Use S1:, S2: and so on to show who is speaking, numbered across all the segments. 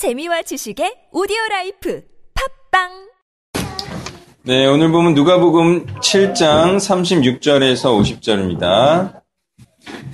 S1: 재미와 지식의 오디오 라이프 팟빵
S2: 네, 오늘 본문 누가복음 7장 36절에서 50절입니다.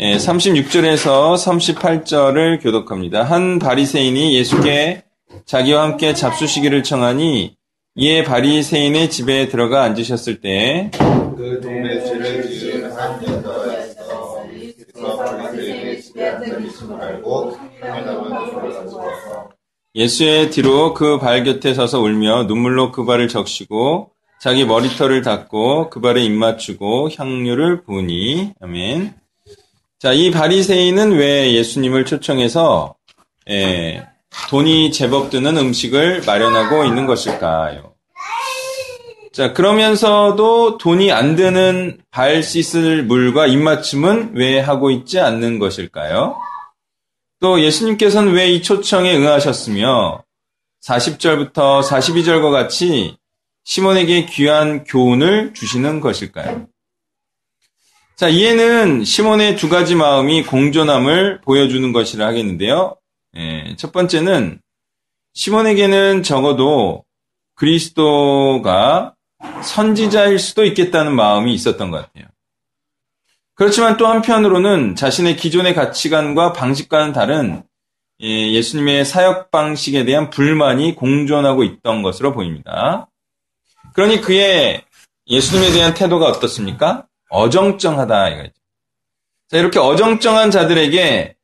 S2: 예, 36절에서 38절을 교독합니다. 한 바리새인이 예수께 자기와 함께 잡수시기를 청하니 이에 바리새인의 집에 들어가 앉으셨을 때
S3: 그 동네 죄를 지은 한 여자가 있어 예수께서 바리새인의 집에 계심을 알고 당연하면 돌아가서
S2: 예수의 뒤로 그 발 곁에 서서 울며 눈물로 그 발을 적시고 자기 머리털을 닦고 그 발에 입 맞추고 향유를 부으니 아멘. 자, 이 바리새인은 왜 예수님을 초청해서 예, 돈이 제법 드는 음식을 마련하고 있는 것일까요? 자, 그러면서도 돈이 안 드는 발 씻을 물과 입맞춤은 왜 하고 있지 않는 것일까요? 또 예수님께서는 왜 이 초청에 응하셨으며 40절부터 42절과 같이 시몬에게 귀한 교훈을 주시는 것일까요? 자, 이에는 시몬의 두 가지 마음이 공존함을 보여주는 것이라 하겠는데요. 예, 첫 번째는 시몬에게는 적어도 그리스도가 선지자일 수도 있겠다는 마음이 있었던 것 같아요. 그렇지만 또 한편으로는 자신의 기존의 가치관과 방식과는 다른 예, 예수님의 사역 방식에 대한 불만이 공존하고 있던 것으로 보입니다. 그러니 그의 예수님에 대한 태도가 어떻습니까? 어정쩡하다 이거죠. 자, 이렇게 어정쩡한 자들에게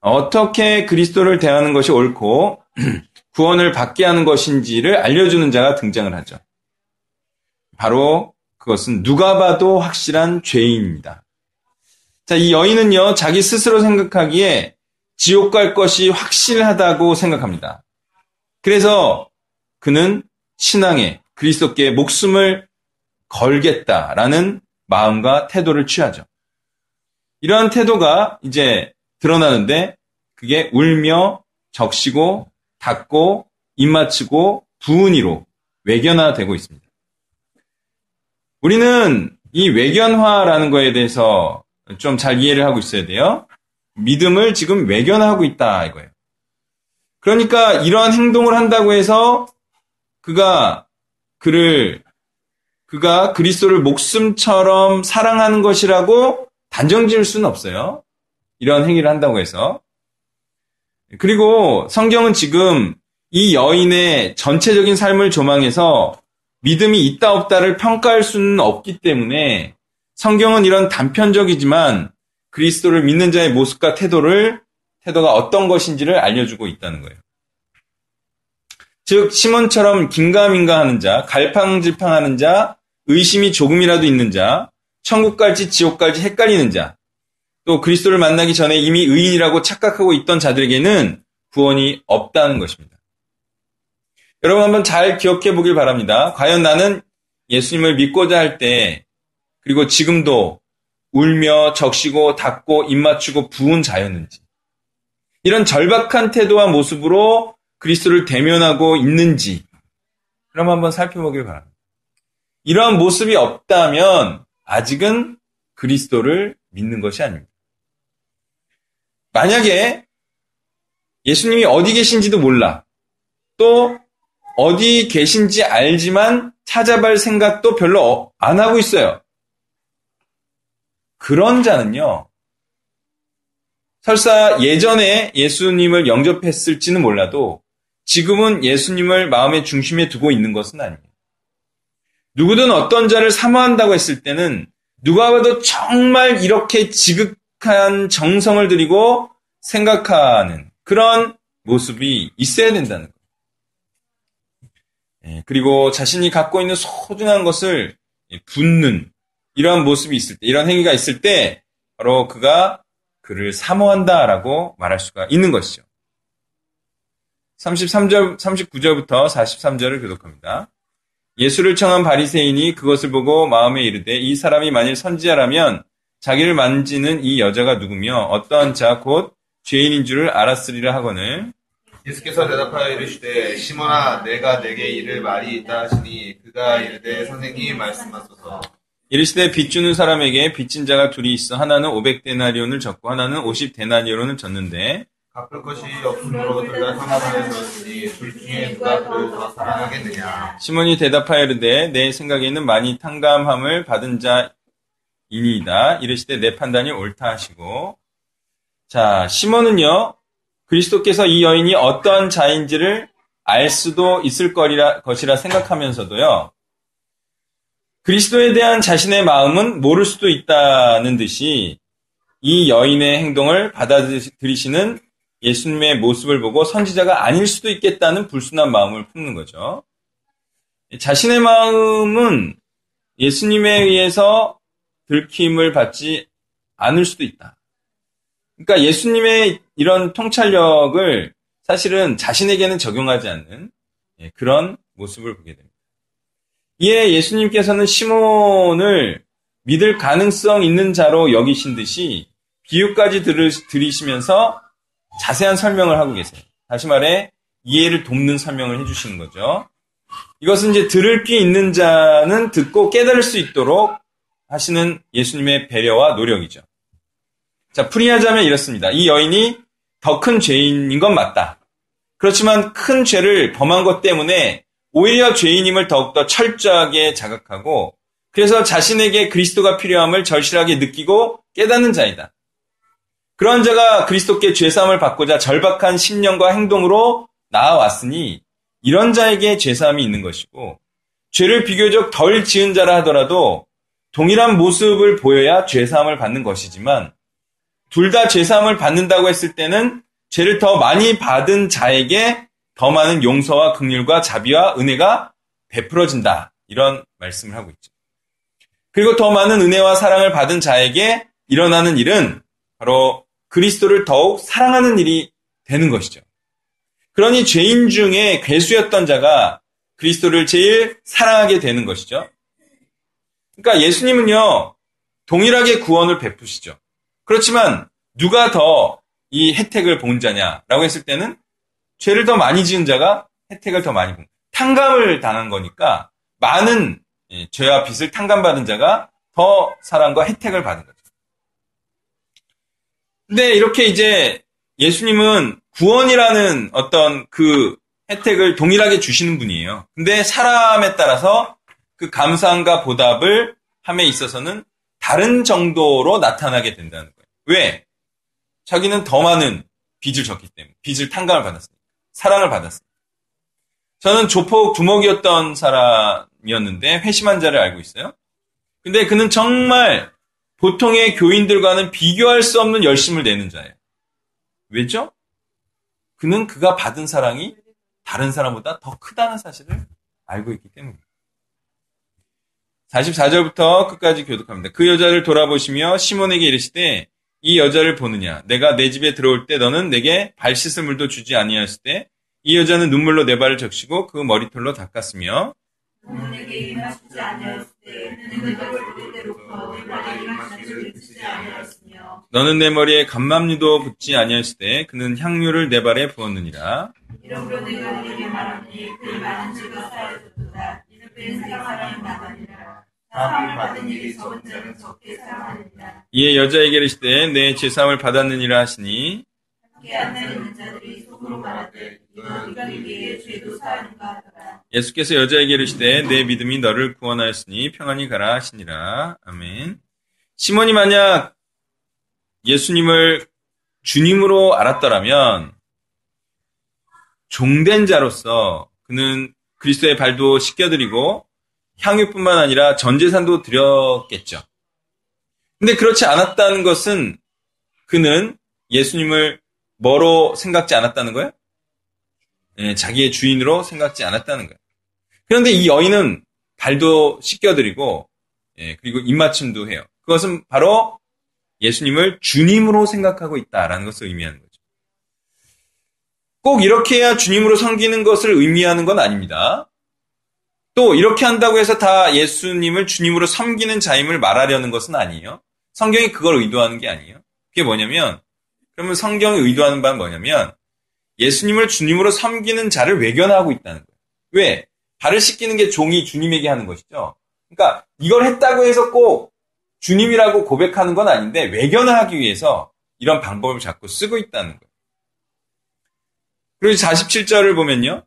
S2: 어떻게 그리스도를 대하는 것이 옳고 구원을 받게 하는 것인지를 알려주는 자가 등장을 하죠. 바로 그것은 누가 봐도 확실한 죄인입니다. 자, 이 여인은요, 자기 스스로 생각하기에 지옥 갈 것이 확실하다고 생각합니다. 그래서 그는 신앙에 그리스도께 목숨을 걸겠다라는 마음과 태도를 취하죠. 이러한 태도가 이제 드러나는데 그게 울며 적시고 닫고 입맞추고 부은이로 외견화되고 있습니다. 우리는 이 외견화라는 거에 대해서 좀 잘 이해를 하고 있어야 돼요. 믿음을 지금 외견하고 있다 이거예요. 그러니까 이러한 행동을 한다고 해서 그가 그를 그가 그리스도를 목숨처럼 사랑하는 것이라고 단정 지을 수는 없어요. 이런 행위를 한다고 해서. 그리고 성경은 지금 이 여인의 전체적인 삶을 조망해서 믿음이 있다 없다를 평가할 수는 없기 때문에 성경은 이런 단편적이지만 그리스도를 믿는 자의 모습과 태도를 태도가 어떤 것인지를 알려주고 있다는 거예요. 즉 시몬처럼 긴가민가 하는 자, 갈팡질팡하는 자, 의심이 조금이라도 있는 자, 천국 갈지 지옥 갈지 헷갈리는 자, 또 그리스도를 만나기 전에 이미 의인이라고 착각하고 있던 자들에게는 구원이 없다는 것입니다. 여러분 한번 잘 기억해 보길 바랍니다. 과연 나는 예수님을 믿고자 할 때, 그리고 지금도 울며 적시고 닫고 입맞추고 부은 자였는지, 이런 절박한 태도와 모습으로 그리스도를 대면하고 있는지, 그럼 한번 살펴보길 바랍니다. 이러한 모습이 없다면 아직은 그리스도를 믿는 것이 아닙니다. 만약에 예수님이 어디 계신지도 몰라. 또 어디 계신지 알지만 찾아볼 생각도 별로 안 하고 있어요. 그런 자는요. 설사 예전에 예수님을 영접했을지는 몰라도 지금은 예수님을 마음의 중심에 두고 있는 것은 아닙니다. 누구든 어떤 자를 사모한다고 했을 때는 누가 봐도 정말 이렇게 지극한 정성을 들이고 생각하는 그런 모습이 있어야 된다는 거예요. 그리고 자신이 갖고 있는 소중한 것을 붓는 이러한 모습이 있을 때, 이런 행위가 있을 때 바로 그가 그를 사모한다라고 말할 수가 있는 것이죠. 33절, 39절부터 43절을 교독합니다. 예수를 청한 바리새인이 그것을 보고 마음에 이르되 이 사람이 만일 선지자라면 자기를 만지는 이 여자가 누구며 어떠한 자 곧 죄인인 줄을 알았으리라 하거늘
S3: 예수께서 대답하여 이르시되 시몬아 내가 내게 이를 말이 있다 하시니 그가 이르되 선생님 말씀하소서
S2: 이르시되 빚 주는 사람에게 빚진 자가 둘이 있어 하나는 500데나리온을 졌고 하나는 50데나리온을 졌는데
S3: 갚을 것이 없으므로 둘다 상하단에 들었으니 둘 중에 누가 그를 더 사랑하겠느냐.
S2: 시몬이 대답하여 이르되 내 생각에는 많이 탕감함을 받은 자이니이다. 이르시되 내 판단이 옳다 하시고 자 시몬은요 그리스도께서 이 여인이 어떤 자인지를 알 수도 있을 거리라, 것이라 생각하면서도요 그리스도에 대한 자신의 마음은 모를 수도 있다는 듯이 이 여인의 행동을 받아들이시는 예수님의 모습을 보고 선지자가 아닐 수도 있겠다는 불순한 마음을 품는 거죠. 자신의 마음은 예수님에 의해서 들킴을 받지 않을 수도 있다. 그러니까 예수님의 이런 통찰력을 사실은 자신에게는 적용하지 않는 예, 그런 모습을 보게 됩니다. 이에 예수님께서는 시몬을 믿을 가능성 있는 자로 여기신 듯이 비유까지 들으시면서 자세한 설명을 하고 계세요. 다시 말해 이해를 돕는 설명을 해주시는 거죠. 이것은 이제 들을 귀 있는 자는 듣고 깨달을 수 있도록 하시는 예수님의 배려와 노력이죠. 자, 풀이하자면 이렇습니다. 이 여인이 더 큰 죄인인 건 맞다. 그렇지만 큰 죄를 범한 것 때문에 오히려 죄인임을 더욱더 철저하게 자각하고 그래서 자신에게 그리스도가 필요함을 절실하게 느끼고 깨닫는 자이다. 그런 자가 그리스도께 죄사함을 받고자 절박한 심령과 행동으로 나아왔으니 이런 자에게 죄사함이 있는 것이고 죄를 비교적 덜 지은 자라 하더라도 동일한 모습을 보여야 죄사함을 받는 것이지만 둘 다 죄사함을 받는다고 했을 때는 죄를 더 많이 받은 자에게 더 많은 용서와 극률과 자비와 은혜가 베풀어진다. 이런 말씀을 하고 있죠. 그리고 더 많은 은혜와 사랑을 받은 자에게 일어나는 일은 바로 그리스도를 더욱 사랑하는 일이 되는 것이죠. 그러니 죄인 중에 괴수였던 자가 그리스도를 제일 사랑하게 되는 것이죠. 그러니까 예수님은요, 동일하게 구원을 베푸시죠. 그렇지만 누가 더 이 혜택을 본 자냐라고 했을 때는 죄를 더 많이 지은 자가 혜택을 더 많이 본. 탕감을 당한 거니까 많은 예, 죄와 빚을 탕감받은 자가 더 사랑과 혜택을 받은 거죠. 근데 이렇게 이제 예수님은 구원이라는 어떤 그 혜택을 동일하게 주시는 분이에요. 근데 사람에 따라서 그 감사함과 보답을 함에 있어서는 다른 정도로 나타나게 된다는 거예요. 왜? 자기는 더 많은 빚을 졌기 때문에. 빚을 탕감을 받았으니까. 사랑을 받았으니까. 저는 조폭 두목이었던 사람이었는데 회심한 자를 알고 있어요. 근데 그는 정말 보통의 교인들과는 비교할 수 없는 열심을 내는 자예요. 왜죠? 그는 그가 받은 사랑이 다른 사람보다 더 크다는 사실을 알고 있기 때문입니다. 44절부터 끝까지 교독합니다. 그 여자를 돌아보시며 시몬에게 이르시되 이 여자를 보느냐? 내가 내 집에 들어올 때 너는 내게 발 씻을 물도 주지 아니하였을 때 이 여자는 눈물로 내 발을 적시고 그 머리털로 닦았으며
S4: 너는 내
S2: 머리에 감람류도 붙지 아니하였을 때 그는 향유를 내 발에 부었느니라.
S4: 이러므로 내가 너에게 말하니 그의 많은 죄가 사하였도다. 이는 그의 사랑하는 나가니라 사랑을 받은 일이 적은 자는 적게 사랑하느니라.
S2: 이에 여자에게 이르시되 내 죄사함을 받았느니라 하시니.
S4: 말하되
S2: 예수께서 여자에게 이르시되 내 믿음이 너를 구원하였으니 평안히 가라 하시니라. 아멘. 시몬이 만약 예수님을 주님으로 알았더라면 종된 자로서 그는 그리스도의 발도 씻겨드리고 향유뿐만 아니라 전 재산도 드렸겠죠. 근데 그렇지 않았다는 것은 그는 예수님을 뭐로 생각지 않았다는 거예요? 예, 자기의 주인으로 생각지 않았다는 거예요. 그런데 이 여인은 발도 씻겨드리고 예, 그리고 입맞춤도 해요. 그것은 바로 예수님을 주님으로 생각하고 있다라는 것을 의미하는 거죠. 꼭 이렇게 해야 주님으로 섬기는 것을 의미하는 건 아닙니다. 또 이렇게 한다고 해서 다 예수님을 주님으로 섬기는 자임을 말하려는 것은 아니에요. 성경이 그걸 의도하는 게 아니에요. 그게 뭐냐면 그러면 성경이 의도하는 바는 뭐냐면 예수님을 주님으로 섬기는 자를 외견하고 있다는 거예요. 왜? 발을 씻기는 게 종이 주님에게 하는 것이죠. 그러니까 이걸 했다고 해서 꼭 주님이라고 고백하는 건 아닌데 외견을 하기 위해서 이런 방법을 자꾸 쓰고 있다는 거예요. 그리고 47절을 보면요.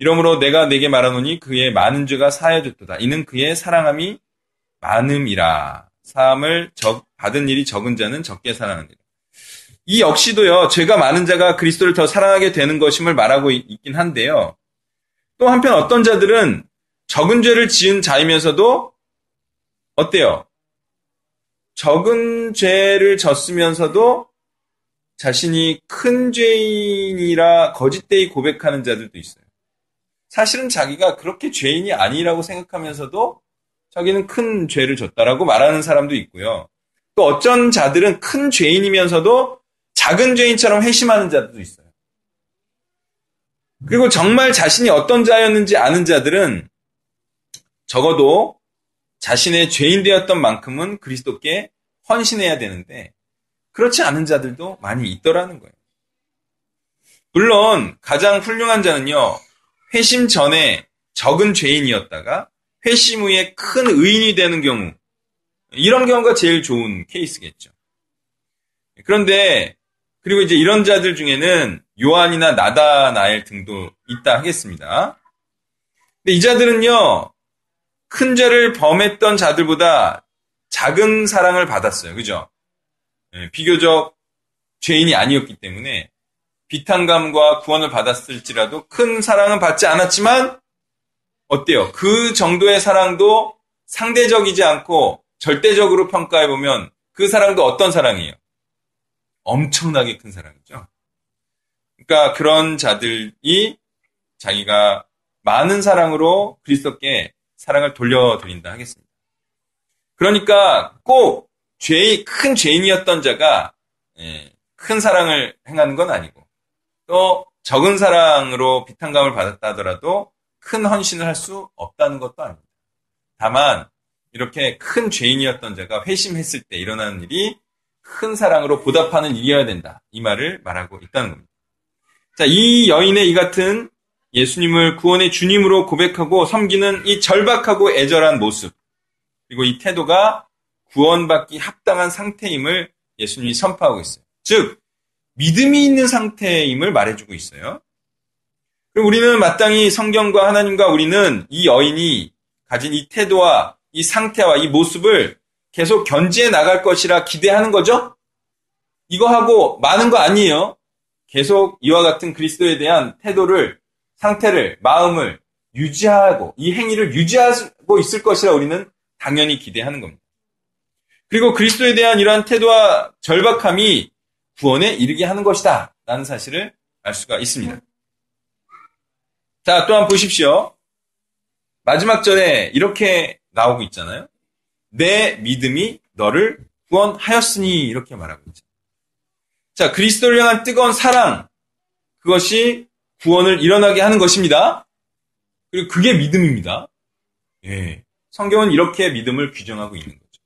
S2: 이러므로 내가 내게 말하노니 그의 많은 죄가 사해졌도다. 이는 그의 사랑함이 많음이라. 사함을 적, 받은 일이 적은 자는 적게 사랑하니라. 이 역시도요, 죄가 많은 자가 그리스도를 더 사랑하게 되는 것임을 말하고 있긴 한데요. 또 한편 어떤 자들은 적은 죄를 지은 자이면서도 어때요? 적은 죄를 졌으면서도 자신이 큰 죄인이라 거짓되이 고백하는 자들도 있어요. 사실은 자기가 그렇게 죄인이 아니라고 생각하면서도 자기는 큰 죄를 졌다라고 말하는 사람도 있고요. 또 어쩐 자들은 큰 죄인이면서도 작은 죄인처럼 회심하는 자들도 있어요. 그리고 정말 자신이 어떤 자였는지 아는 자들은 적어도 자신의 죄인 되었던 만큼은 그리스도께 헌신해야 되는데 그렇지 않은 자들도 많이 있더라는 거예요. 물론 가장 훌륭한 자는요. 회심 전에 적은 죄인이었다가 회심 후에 큰 의인이 되는 경우 이런 경우가 제일 좋은 케이스겠죠. 그런데 그리고 이제 이런 자들 중에는 요한이나 나다나엘 등도 있다 하겠습니다. 근데 이 자들은요, 큰 죄를 범했던 자들보다 작은 사랑을 받았어요. 그죠? 예, 비교적 죄인이 아니었기 때문에 비탄감과 구원을 받았을지라도 큰 사랑은 받지 않았지만 어때요? 그 정도의 사랑도 상대적이지 않고 절대적으로 평가해 보면 그 사랑도 어떤 사랑이에요? 엄청나게 큰 사랑이죠. 그러니까 그런 자들이 자기가 많은 사랑으로 그리스도께 사랑을 돌려드린다 하겠습니다. 그러니까 꼭 죄인, 큰 죄인이었던 자가 예, 큰 사랑을 행하는 건 아니고 또 적은 사랑으로 비탄감을 받았다 하더라도 큰 헌신을 할 수 없다는 것도 아닙니다. 다만 이렇게 큰 죄인이었던 자가 회심했을 때 일어나는 일이 큰 사랑으로 보답하는 일이어야 된다. 이 말을 말하고 있다는 겁니다. 자, 이 여인의 이 같은 예수님을 구원의 주님으로 고백하고 섬기는 이 절박하고 애절한 모습, 그리고 이 태도가 구원받기 합당한 상태임을 예수님이 선포하고 있어요. 즉, 믿음이 있는 상태임을 말해주고 있어요. 그럼 우리는 마땅히 성경과 하나님과 우리는 이 여인이 가진 이 태도와 이 상태와 이 모습을 계속 견지해 나갈 것이라 기대하는 거죠? 이거 하고 많은 거 아니에요. 계속 이와 같은 그리스도에 대한 태도를, 상태를, 마음을 유지하고 이 행위를 유지하고 있을 것이라 우리는 당연히 기대하는 겁니다. 그리고 그리스도에 대한 이러한 태도와 절박함이 구원에 이르게 하는 것이다. 라는 사실을 알 수가 있습니다. 자, 또한 보십시오. 마지막 절에 이렇게 나오고 있잖아요. 내 믿음이 너를 구원하였으니 이렇게 말하고 있죠. 자, 그리스도를 향한 뜨거운 사랑 그것이 구원을 일어나게 하는 것입니다. 그리고 그게 믿음입니다. 예. 성경은 이렇게 믿음을 규정하고 있는 거죠.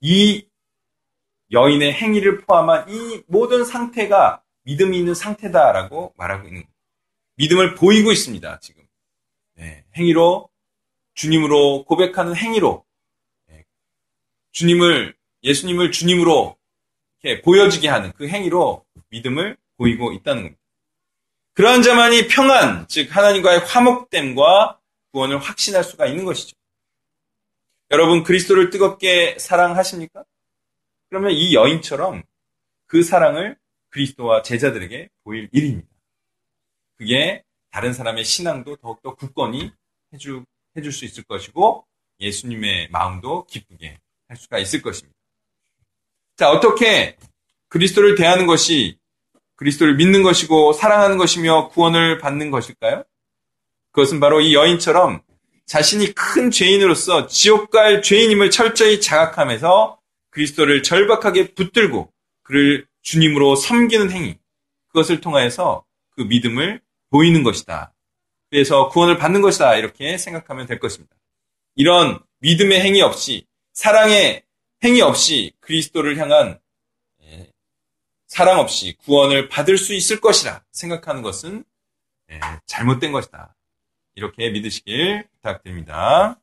S2: 이 여인의 행위를 포함한 이 모든 상태가 믿음이 있는 상태다라고 말하고 있는. 믿음을 보이고 있습니다, 지금. 네, 행위로, 주님으로 고백하는 행위로, 네, 주님을, 예수님을 주님으로 이렇게 보여지게 하는 그 행위로 믿음을 보이고 있다는 겁니다. 그러한 자만이 평안, 즉, 하나님과의 화목됨과 구원을 확신할 수가 있는 것이죠. 여러분, 그리스도를 뜨겁게 사랑하십니까? 그러면 이 여인처럼 그 사랑을 그리스도와 제자들에게 보일 일입니다. 그게 다른 사람의 신앙도 더욱더 굳건히 해주, 해줄 수 있을 것이고 예수님의 마음도 기쁘게 할 수가 있을 것입니다. 자, 어떻게 그리스도를 대하는 것이 그리스도를 믿는 것이고 사랑하는 것이며 구원을 받는 것일까요? 그것은 바로 이 여인처럼 자신이 큰 죄인으로서 지옥 갈 죄인임을 철저히 자각하면서 그리스도를 절박하게 붙들고 그를 주님으로 섬기는 행위 그것을 통하여서 그 믿음을 보이는 것이다. 그래서 구원을 받는 것이다. 이렇게 생각하면 될 것입니다. 이런 믿음의 행위 없이 사랑의 행위 없이 그리스도를 향한 예, 사랑 없이 구원을 받을 수 있을 것이라 생각하는 것은 예, 잘못된 것이다. 이렇게 믿으시길 부탁드립니다.